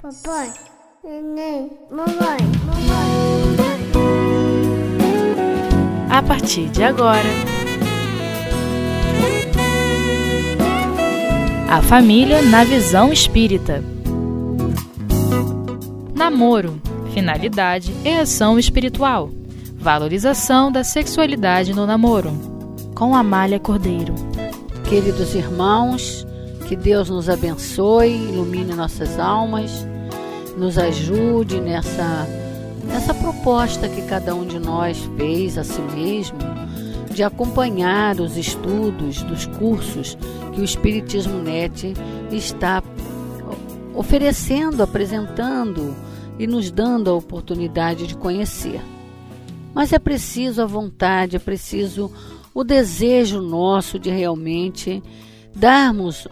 Papai, neném, mamãe, mamãe. A partir de agora, a família na visão espírita. Namoro, finalidade e ação espiritual. Valorização da sexualidade no namoro. Com Amália Cordeiro. Queridos irmãos, que Deus nos abençoe, ilumine nossas almas, nos ajude nessa, nessa proposta que cada um de nós fez a si mesmo de acompanhar os estudos dos cursos que o Espiritismo Net está oferecendo, apresentando e nos dando a oportunidade de conhecer. Mas é preciso a vontade, é preciso o desejo nosso de realmente darmos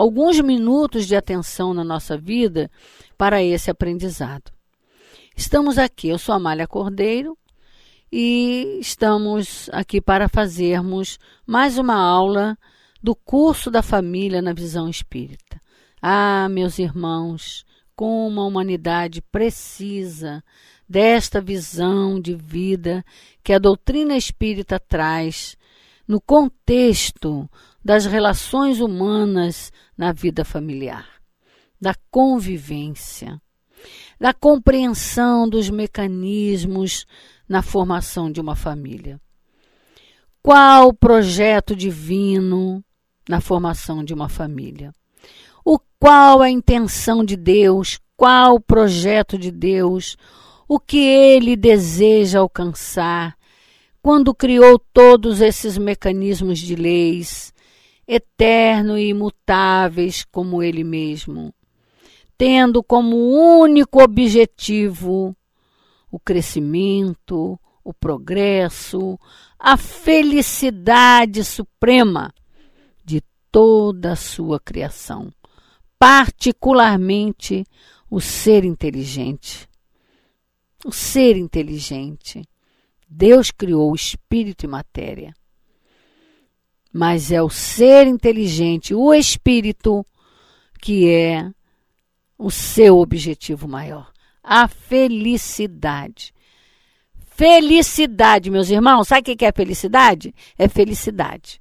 alguns minutos de atenção na nossa vida para esse aprendizado. Estamos aqui, eu sou Amália Cordeiro e estamos aqui para fazermos mais uma aula do curso da família na visão espírita. Ah, meus irmãos, como a humanidade precisa desta visão de vida que a doutrina espírita traz no contexto das relações humanas na vida familiar, da convivência, da compreensão dos mecanismos na formação de uma família. Qual o projeto divino na formação de uma família? O qual a intenção de Deus? Qual o projeto de Deus? O que ele deseja alcançar quando criou todos esses mecanismos de leis, eterno e imutáveis como ele mesmo, tendo como único objetivo o crescimento, o progresso, a felicidade suprema de toda a sua criação, particularmente o ser inteligente. O ser inteligente. Deus criou espírito e matéria mas é o ser inteligente, o espírito, que é o seu objetivo maior. A felicidade. Felicidade, meus irmãos, sabe o que é felicidade? É felicidade.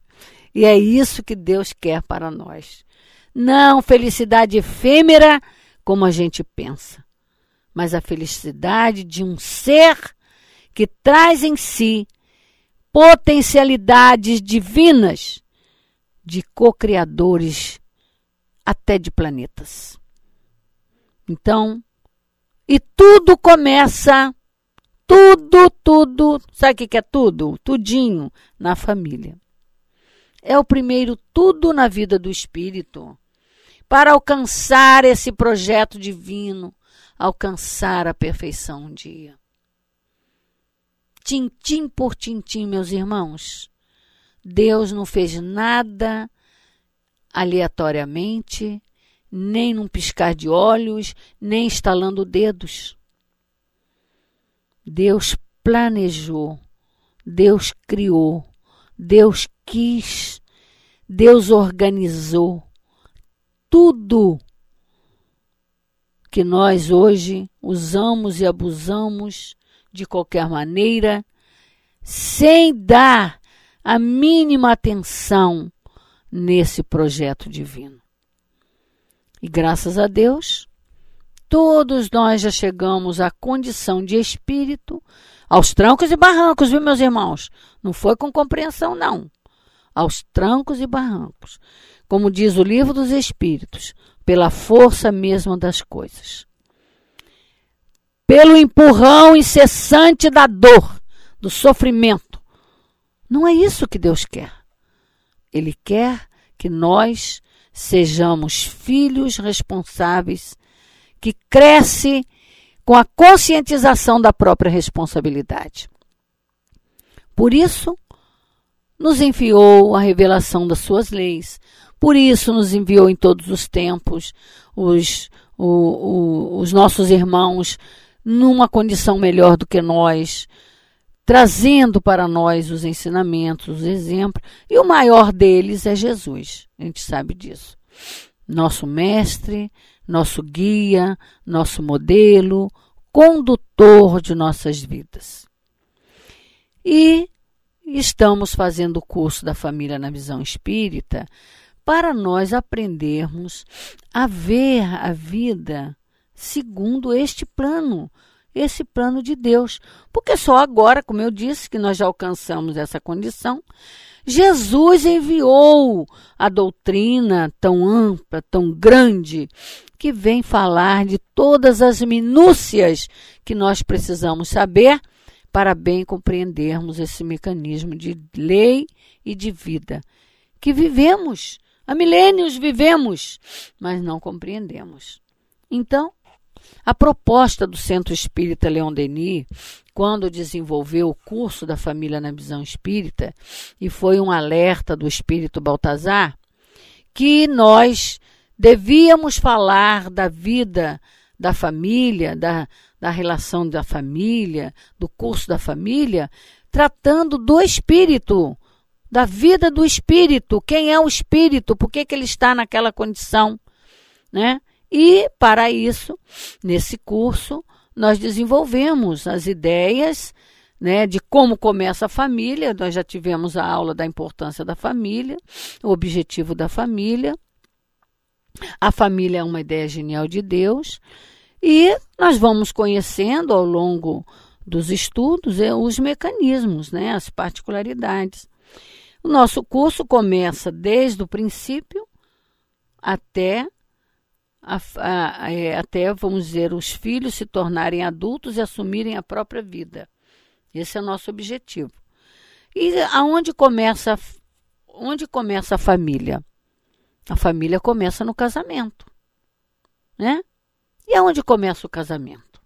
E é isso que Deus quer para nós. Não felicidade efêmera, como a gente pensa, mas a felicidade de um ser que traz em si potencialidades divinas de co-criadores até de planetas. Então, e tudo começa, tudo, tudo, sabe o que é tudo? Tudinho na família. É o primeiro tudo na vida do espírito. Para alcançar esse projeto divino, alcançar a perfeição um dia tintim por tintim, meus irmãos. Deus não fez nada aleatoriamente, nem num piscar de olhos, nem estalando dedos. Deus planejou, Deus criou, Deus quis, Deus organizou tudo que nós hoje usamos e abusamos de qualquer maneira, sem dar a mínima atenção nesse projeto divino. E graças a Deus, todos nós já chegamos à condição de espírito, aos trancos e barrancos, viu, meus irmãos? Não foi com compreensão, não. Aos trancos e barrancos. Como diz o livro dos Espíritos, pela força mesma das coisas pelo empurrão incessante da dor, do sofrimento. Não é isso que Deus quer. Ele quer que nós sejamos filhos responsáveis que cresce com a conscientização da própria responsabilidade. Por isso, nos enviou a revelação das suas leis. Por isso, nos enviou em todos os tempos os, o, o, os nossos irmãos numa condição melhor do que nós, trazendo para nós os ensinamentos, os exemplos, e o maior deles é Jesus. A gente sabe disso. Nosso mestre, nosso guia, nosso modelo, condutor de nossas vidas. E estamos fazendo o curso da família na visão espírita para nós aprendermos a ver a vida segundo este plano, esse plano de Deus. Porque só agora, como eu disse, que nós já alcançamos essa condição, Jesus enviou a doutrina tão ampla, tão grande, que vem falar de todas as minúcias que nós precisamos saber para bem compreendermos esse mecanismo de lei e de vida que vivemos. Há milênios vivemos, mas não compreendemos. Então, a proposta do Centro Espírita Leon Denis, quando desenvolveu o curso da família na visão espírita, e foi um alerta do espírito Baltazar, que nós devíamos falar da vida da família, da, da relação da família, do curso da família, tratando do espírito, da vida do espírito, quem é o espírito, por que, que ele está naquela condição, né? E, para isso, nesse curso, nós desenvolvemos as ideias né, de como começa a família. Nós já tivemos a aula da importância da família, o objetivo da família. A família é uma ideia genial de Deus. E nós vamos conhecendo ao longo dos estudos é, os mecanismos, né, as particularidades. O nosso curso começa desde o princípio até a, a, é, até, vamos dizer, os filhos se tornarem adultos e assumirem a própria vida. Esse é o nosso objetivo. E aonde começa, onde começa a família? A família começa no casamento, né? E aonde começa o casamento?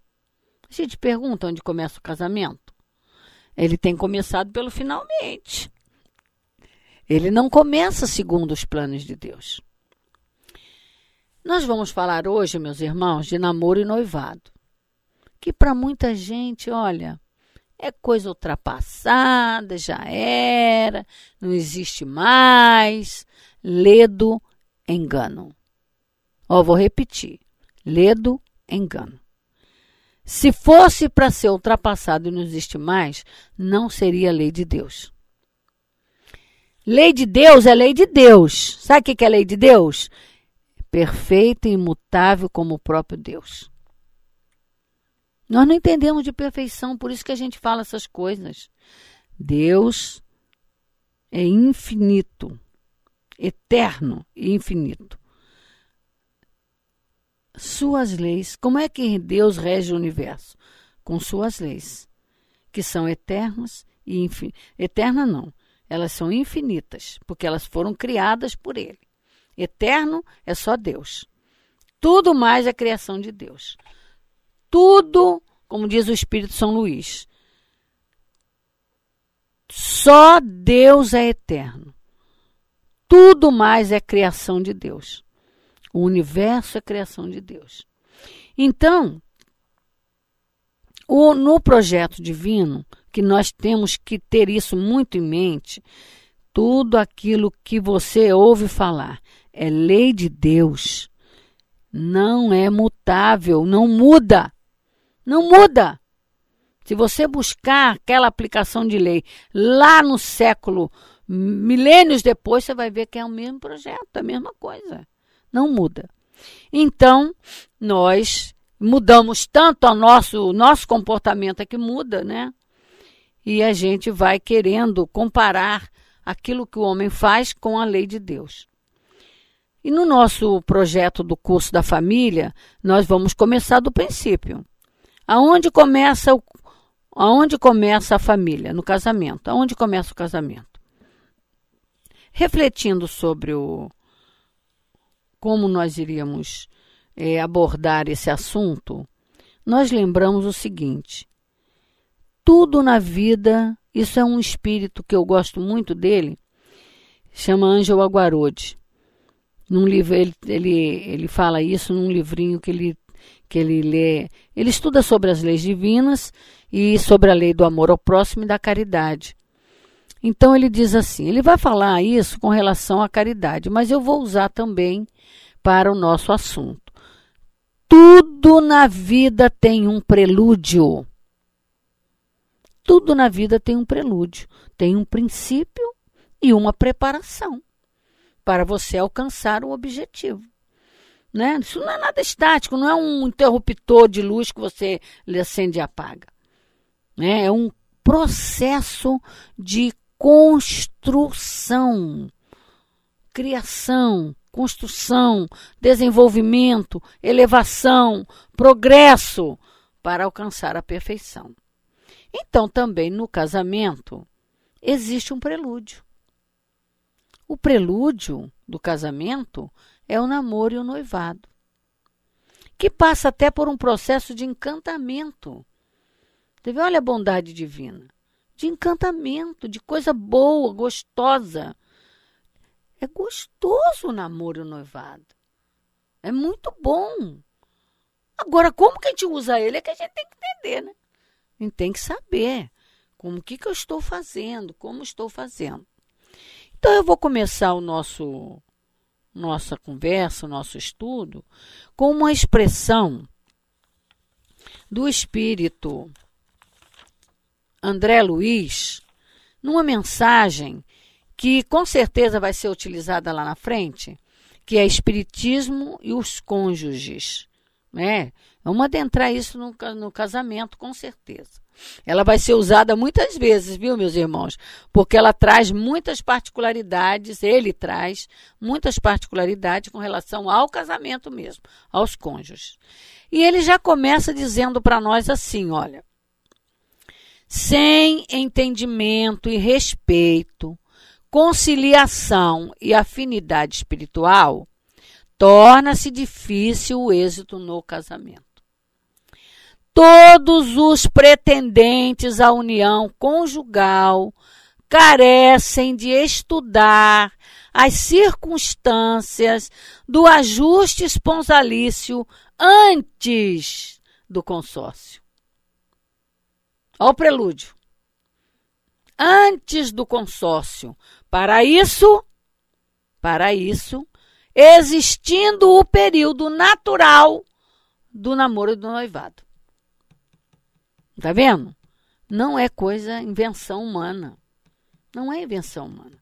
A gente pergunta onde começa o casamento. Ele tem começado pelo finalmente. Ele não começa segundo os planos de Deus. Nós vamos falar hoje, meus irmãos, de namoro e noivado. Que para muita gente, olha, é coisa ultrapassada, já era, não existe mais. Ledo, engano. Ó, vou repetir. Ledo, engano. Se fosse para ser ultrapassado e não existe mais, não seria lei de Deus. Lei de Deus é lei de Deus. Sabe o que é lei de Deus? Perfeito e imutável como o próprio Deus. Nós não entendemos de perfeição, por isso que a gente fala essas coisas. Deus é infinito, eterno e infinito. Suas leis, como é que Deus rege o universo? Com suas leis, que são eternas e infinitas. Eterna não, elas são infinitas, porque elas foram criadas por Ele. Eterno é só Deus. Tudo mais é criação de Deus. Tudo, como diz o Espírito São Luís, só Deus é eterno. Tudo mais é criação de Deus. O universo é criação de Deus. Então, o, no projeto divino, que nós temos que ter isso muito em mente, tudo aquilo que você ouve falar é lei de Deus. Não é mutável, não muda. Não muda. Se você buscar aquela aplicação de lei lá no século, milênios depois, você vai ver que é o mesmo projeto, a mesma coisa. Não muda. Então, nós mudamos tanto o nosso, nosso comportamento é que muda, né? E a gente vai querendo comparar aquilo que o homem faz com a lei de Deus. E no nosso projeto do curso da família, nós vamos começar do princípio. Aonde começa o, aonde começa a família? No casamento. Aonde começa o casamento? Refletindo sobre o como nós iríamos é, abordar esse assunto, nós lembramos o seguinte: tudo na vida, isso é um espírito que eu gosto muito dele, chama Ângelo Aguarode num livro ele, ele, ele fala isso num livrinho que ele, que ele lê. Ele estuda sobre as leis divinas e sobre a lei do amor ao próximo e da caridade. Então ele diz assim: ele vai falar isso com relação à caridade, mas eu vou usar também para o nosso assunto. tudo na vida tem um prelúdio. Tudo na vida tem um prelúdio, tem um princípio e uma preparação para você alcançar o objetivo. Né? Isso não é nada estático, não é um interruptor de luz que você acende e apaga. Né? É um processo de construção, criação, construção, desenvolvimento, elevação, progresso para alcançar a perfeição. Então, também no casamento existe um prelúdio. O prelúdio do casamento é o namoro e o noivado, que passa até por um processo de encantamento. Teve, olha a bondade divina, de encantamento, de coisa boa, gostosa. É gostoso o namoro e o noivado. É muito bom. Agora, como que a gente usa ele é que a gente tem que entender, né? A gente tem que saber como que, que eu estou fazendo, como estou fazendo. Então, eu vou começar o nosso nossa conversa, o nosso estudo, com uma expressão do espírito André Luiz, numa mensagem que com certeza vai ser utilizada lá na frente, que é Espiritismo e os Cônjuges. Né? Vamos adentrar isso no, no casamento, com certeza. Ela vai ser usada muitas vezes, viu, meus irmãos? Porque ela traz muitas particularidades, ele traz muitas particularidades com relação ao casamento mesmo, aos cônjuges. E ele já começa dizendo para nós assim: olha, sem entendimento e respeito, conciliação e afinidade espiritual, torna-se difícil o êxito no casamento. Todos os pretendentes à união conjugal carecem de estudar as circunstâncias do ajuste esponsalício antes do consórcio. Olha o prelúdio antes do consórcio. Para isso, para isso, existindo o período natural do namoro e do noivado. Tá vendo? Não é coisa invenção humana. Não é invenção humana.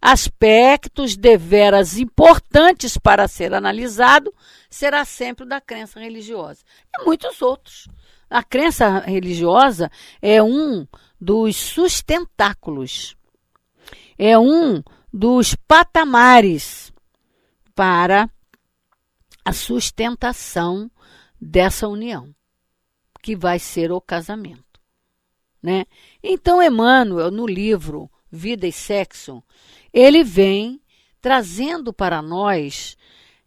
Aspectos deveras importantes para ser analisado será sempre o da crença religiosa. E muitos outros. A crença religiosa é um dos sustentáculos. É um dos patamares para a sustentação dessa união, que vai ser o casamento. Né? Então, Emmanuel, no livro Vida e Sexo, ele vem trazendo para nós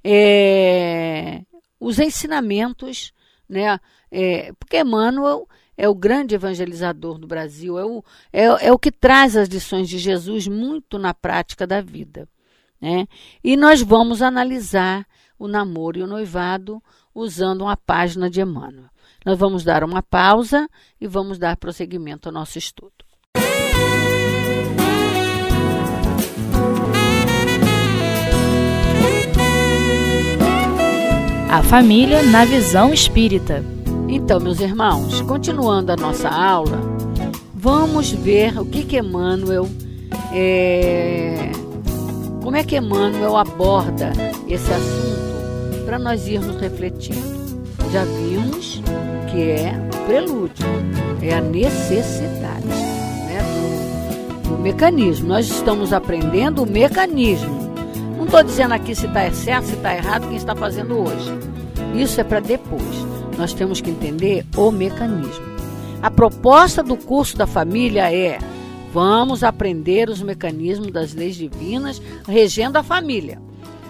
é, os ensinamentos, né? É, porque Emmanuel é o grande evangelizador do Brasil, é o, é, é o que traz as lições de Jesus muito na prática da vida. Né? E nós vamos analisar o namoro e o noivado usando uma página de Emmanuel. Nós vamos dar uma pausa e vamos dar prosseguimento ao nosso estudo. A família na visão espírita. Então, meus irmãos, continuando a nossa aula, vamos ver o que que Emmanuel é, como é que Emmanuel aborda esse assunto para nós irmos refletindo. Já vimos que é prelúdio, é a necessidade né, do, do mecanismo. Nós estamos aprendendo o mecanismo. Não estou dizendo aqui se está certo, se está errado, quem está fazendo hoje. Isso é para depois nós temos que entender o mecanismo. A proposta do curso da família é: vamos aprender os mecanismos das leis divinas regendo a família.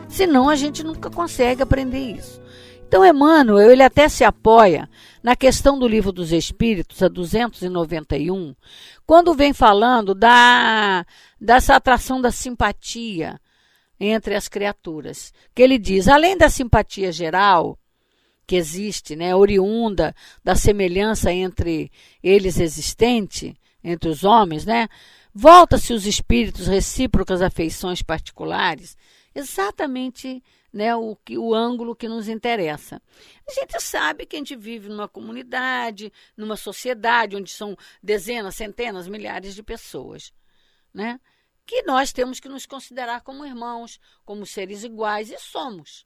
Senão a gente nunca consegue aprender isso. Então, Emmanuel, ele até se apoia na questão do livro dos Espíritos, a 291, quando vem falando da, dessa atração da simpatia entre as criaturas. Que ele diz, além da simpatia geral, que existe, né, oriunda da semelhança entre eles existente, entre os homens, né? Volta-se os espíritos recíprocas afeições particulares, exatamente né, o, o ângulo que nos interessa. A gente sabe que a gente vive numa comunidade, numa sociedade onde são dezenas, centenas, milhares de pessoas, né? Que nós temos que nos considerar como irmãos, como seres iguais, e somos.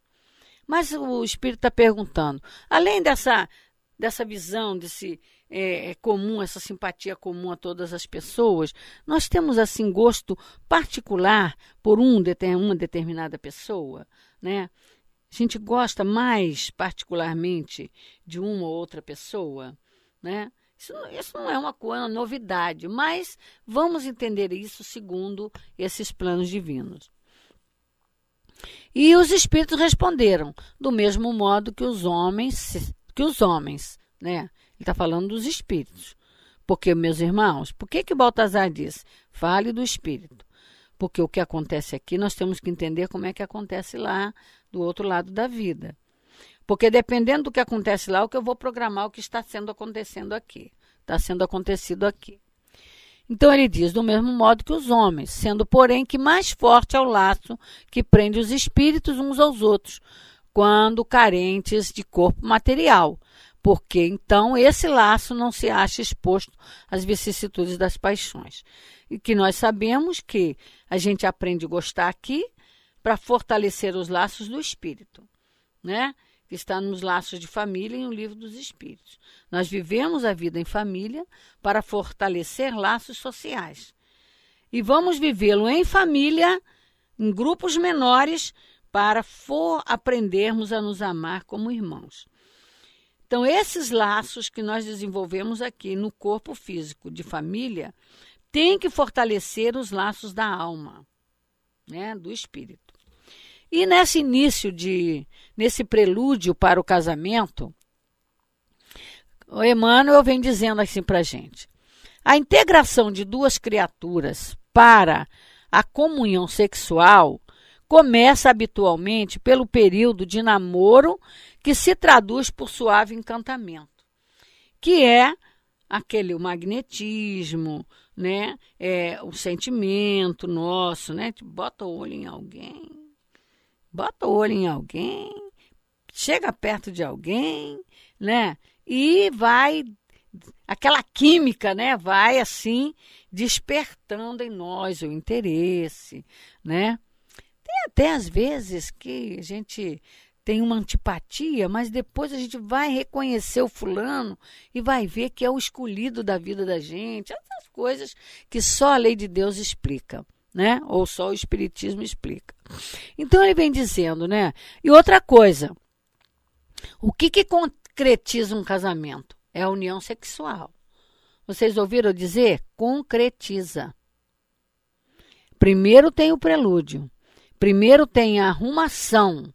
Mas o Espírito está perguntando, além dessa, dessa visão, desse é, é, comum, essa simpatia comum a todas as pessoas, nós temos assim gosto particular por um, uma determinada pessoa, né? A gente gosta mais particularmente de uma ou outra pessoa, né? Isso, isso não é uma, uma novidade, mas vamos entender isso segundo esses planos divinos. E os espíritos responderam do mesmo modo que os homens, que os homens, né? Ele está falando dos espíritos. Porque, meus irmãos, por que, que Baltazar diz? Fale do espírito. Porque o que acontece aqui, nós temos que entender como é que acontece lá do outro lado da vida. Porque dependendo do que acontece lá, é o que eu vou programar o que está sendo acontecendo aqui. Está sendo acontecido aqui. Então ele diz, do mesmo modo que os homens, sendo, porém, que mais forte é o laço que prende os espíritos uns aos outros, quando carentes de corpo material, porque então esse laço não se acha exposto às vicissitudes das paixões. E que nós sabemos que a gente aprende a gostar aqui para fortalecer os laços do espírito, né? Que está nos laços de família e no livro dos espíritos. Nós vivemos a vida em família para fortalecer laços sociais. E vamos vivê-lo em família, em grupos menores, para for aprendermos a nos amar como irmãos. Então, esses laços que nós desenvolvemos aqui no corpo físico de família têm que fortalecer os laços da alma, né, do espírito. E nesse início de, nesse prelúdio para o casamento, o Emmanuel vem dizendo assim para a gente: a integração de duas criaturas para a comunhão sexual começa habitualmente pelo período de namoro que se traduz por suave encantamento, que é aquele o magnetismo, né? É, o sentimento nosso, né? Bota o olho em alguém, bota o olho em alguém, chega perto de alguém, né? E vai aquela química, né? Vai assim despertando em nós o interesse, né? Tem até às vezes que a gente tem uma antipatia, mas depois a gente vai reconhecer o fulano e vai ver que é o escolhido da vida da gente. Essas coisas que só a lei de Deus explica, né? Ou só o espiritismo explica. Então ele vem dizendo, né? E outra coisa, o que que concretiza um casamento? É a união sexual. Vocês ouviram dizer? Concretiza. Primeiro tem o prelúdio. Primeiro tem a arrumação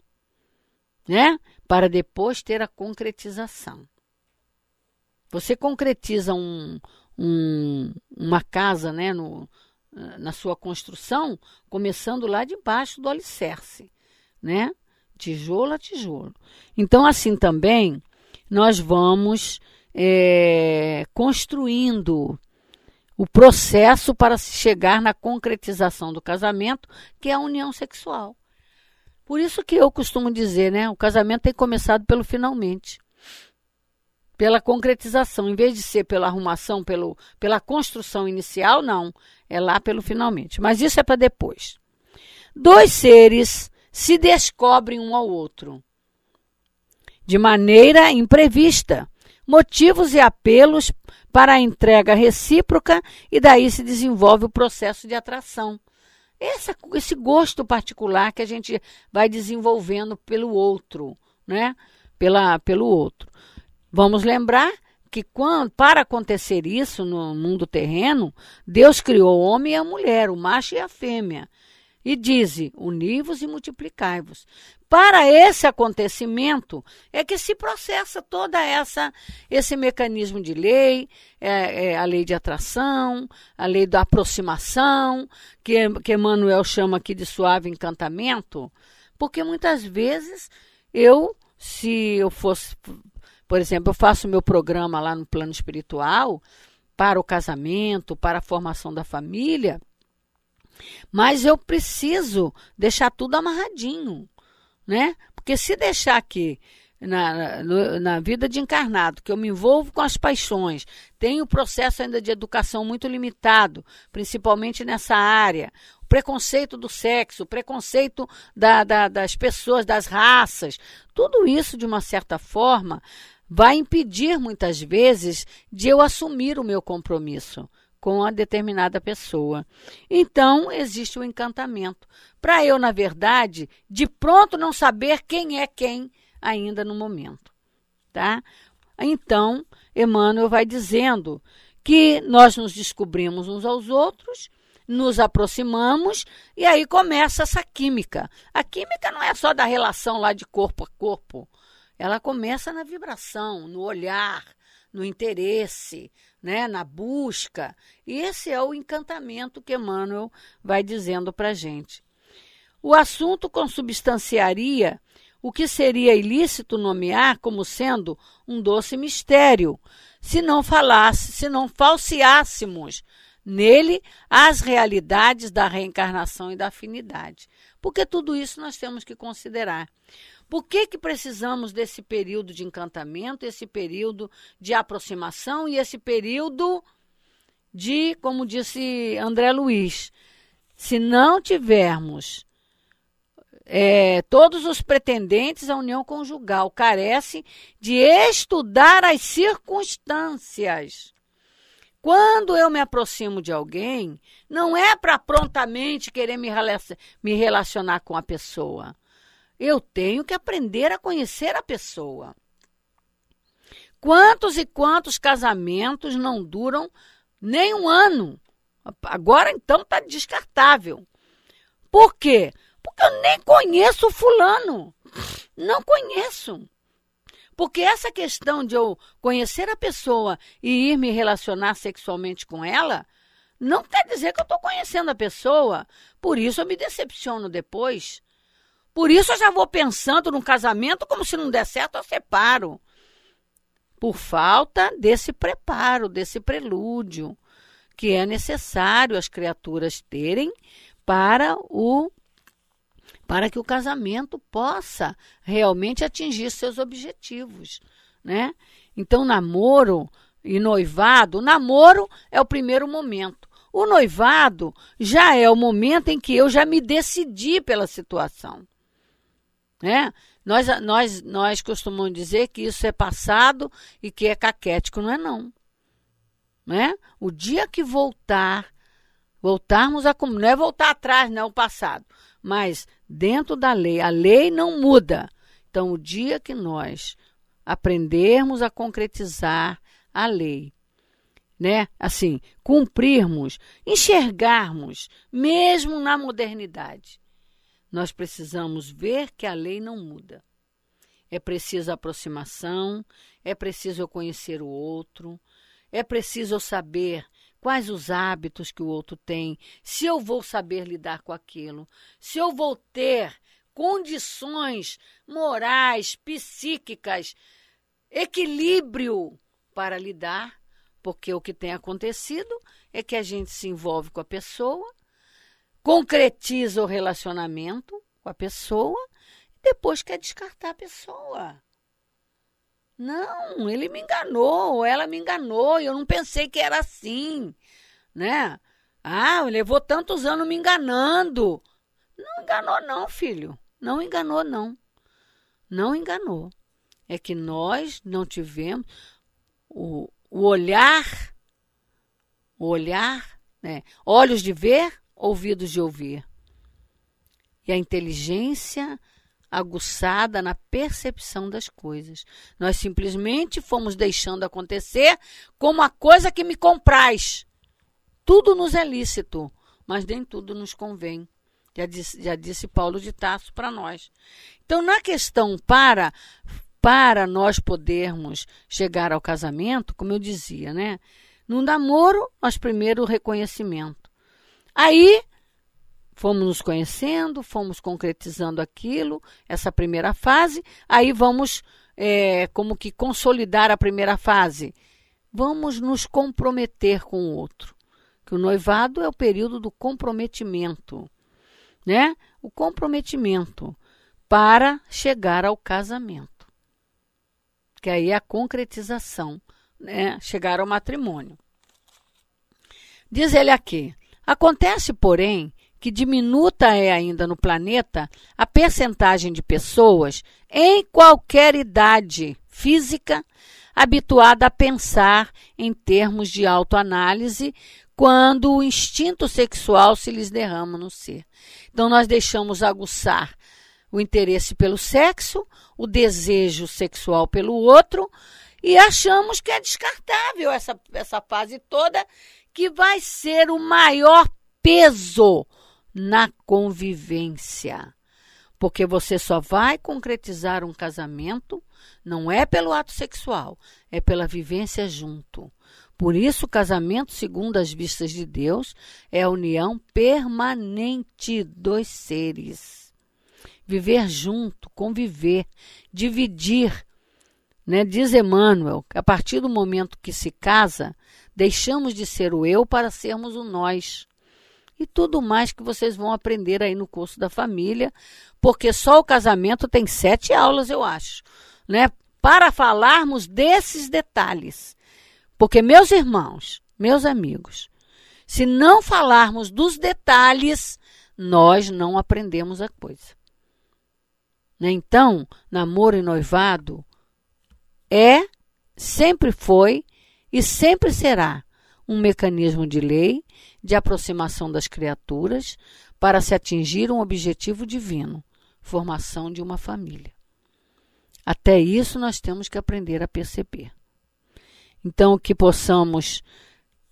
né? Para depois ter a concretização. Você concretiza um, um, uma casa, né, no, na sua construção, começando lá de baixo do alicerce, né? Tijolo a tijolo. Então, assim também, nós vamos é, construindo o processo para se chegar na concretização do casamento, que é a união sexual. Por isso que eu costumo dizer, né? O casamento tem começado pelo finalmente. Pela concretização, em vez de ser pela arrumação, pelo, pela construção inicial, não. É lá pelo finalmente. Mas isso é para depois. Dois seres se descobrem um ao outro de maneira imprevista. Motivos e apelos para a entrega recíproca e daí se desenvolve o processo de atração. Essa, esse gosto particular que a gente vai desenvolvendo pelo outro, né? Pela, pelo outro. Vamos lembrar que quando, para acontecer isso no mundo terreno, Deus criou o homem e a mulher, o macho e a fêmea. E diz: uni-vos e multiplicai-vos. Para esse acontecimento é que se processa toda essa esse mecanismo de lei, é, é a lei de atração, a lei da aproximação, que, que Emmanuel chama aqui de suave encantamento, porque muitas vezes eu, se eu fosse, por exemplo, eu faço meu programa lá no plano espiritual para o casamento, para a formação da família, mas eu preciso deixar tudo amarradinho né? Porque se deixar aqui na, na, na, vida de encarnado, que eu me envolvo com as paixões, tenho processo ainda de educação muito limitado, principalmente nessa área, o preconceito do sexo, o preconceito da, da, das pessoas, das raças, tudo isso, de uma certa forma, vai impedir muitas vezes de eu assumir o meu compromisso com a determinada pessoa. Então, existe o encantamento. Para eu, na verdade, de pronto não saber quem é quem ainda no momento, tá? Então, Emmanuel vai dizendo que nós nos descobrimos uns aos outros, nos aproximamos e aí começa essa química. A química não é só da relação lá de corpo a corpo, ela começa na vibração, no olhar, no interesse, né, na busca. E esse é o encantamento que Emmanuel vai dizendo para a gente. O assunto consubstanciaria o que seria ilícito nomear como sendo um doce mistério, se não falasse, se não falseássemos nele as realidades da reencarnação e da afinidade. Porque tudo isso nós temos que considerar. Por que, que precisamos desse período de encantamento, esse período de aproximação e esse período de, como disse André Luiz, se não tivermos é, todos os pretendentes à união conjugal carecem de estudar as circunstâncias. Quando eu me aproximo de alguém, não é para prontamente querer me, me relacionar com a pessoa. Eu tenho que aprender a conhecer a pessoa. Quantos e quantos casamentos não duram nem um ano? Agora então está descartável. Por quê? Porque eu nem conheço o fulano. Não conheço. Porque essa questão de eu conhecer a pessoa e ir me relacionar sexualmente com ela, não quer dizer que eu estou conhecendo a pessoa. Por isso eu me decepciono depois. Por isso eu já vou pensando no casamento como se não der certo eu separo. Por falta desse preparo, desse prelúdio que é necessário as criaturas terem para o para que o casamento possa realmente atingir seus objetivos, né? Então, namoro e noivado, o namoro é o primeiro momento. O noivado já é o momento em que eu já me decidi pela situação. Né? Nós, nós, nós costumamos dizer que isso é passado e que é caquético, não é não. Né? O dia que voltar, voltarmos a não é voltar atrás, não, o passado, mas dentro da lei. A lei não muda. Então, o dia que nós aprendermos a concretizar a lei, né? Assim, cumprirmos, enxergarmos, mesmo na modernidade, nós precisamos ver que a lei não muda. É preciso aproximação, é preciso eu conhecer o outro, é preciso eu saber quais os hábitos que o outro tem, se eu vou saber lidar com aquilo, se eu vou ter condições morais, psíquicas, equilíbrio para lidar, porque o que tem acontecido é que a gente se envolve com a pessoa, concretiza o relacionamento com a pessoa e depois quer descartar a pessoa. Não, ele me enganou, ela me enganou, eu não pensei que era assim, né? Ah, levou tantos anos me enganando. Não enganou, não, filho. Não enganou, não. Não enganou. É que nós não tivemos o, o olhar, o olhar, né? olhos de ver, ouvidos de ouvir. E a inteligência aguçada na percepção das coisas. Nós simplesmente fomos deixando acontecer como a coisa que me compraz. Tudo nos é lícito, mas nem tudo nos convém. Já disse, já disse Paulo de Tarso para nós. Então, na questão para para nós podermos chegar ao casamento, como eu dizia, né? No namoro, nós primeiro o reconhecimento. Aí fomos nos conhecendo, fomos concretizando aquilo, essa primeira fase, aí vamos é, como que consolidar a primeira fase. Vamos nos comprometer com o outro. Que o noivado é o período do comprometimento, né? O comprometimento. para chegar ao casamento. Que aí é a concretização, né? Chegar ao matrimônio. Diz ele aqui: acontece, porém, que diminuta é ainda no planeta a percentagem de pessoas em qualquer idade física habituada a pensar em termos de autoanálise quando o instinto sexual se lhes derrama no ser. Então nós deixamos aguçar o interesse pelo sexo, o desejo sexual pelo outro e achamos que é descartável essa, essa fase toda que vai ser o maior peso na convivência. Porque você só vai concretizar um casamento não é pelo ato sexual, é pela vivência junto. Por isso, o casamento, segundo as vistas de Deus, é a união permanente dos seres. Viver junto, conviver, dividir. Né? Diz Emmanuel a partir do momento que se casa, deixamos de ser o eu para sermos o nós e tudo mais que vocês vão aprender aí no curso da família, porque só o casamento tem sete aulas, eu acho, né? Para falarmos desses detalhes. Porque, meus irmãos, meus amigos, se não falarmos dos detalhes, nós não aprendemos a coisa. Né? Então, namoro e noivado é, sempre foi e sempre será um mecanismo de lei de aproximação das criaturas para se atingir um objetivo divino, formação de uma família. Até isso nós temos que aprender a perceber. Então, que possamos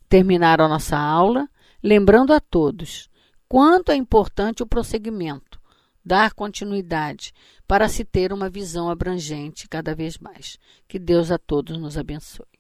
terminar a nossa aula lembrando a todos quanto é importante o prosseguimento, dar continuidade para se ter uma visão abrangente cada vez mais. Que Deus a todos nos abençoe.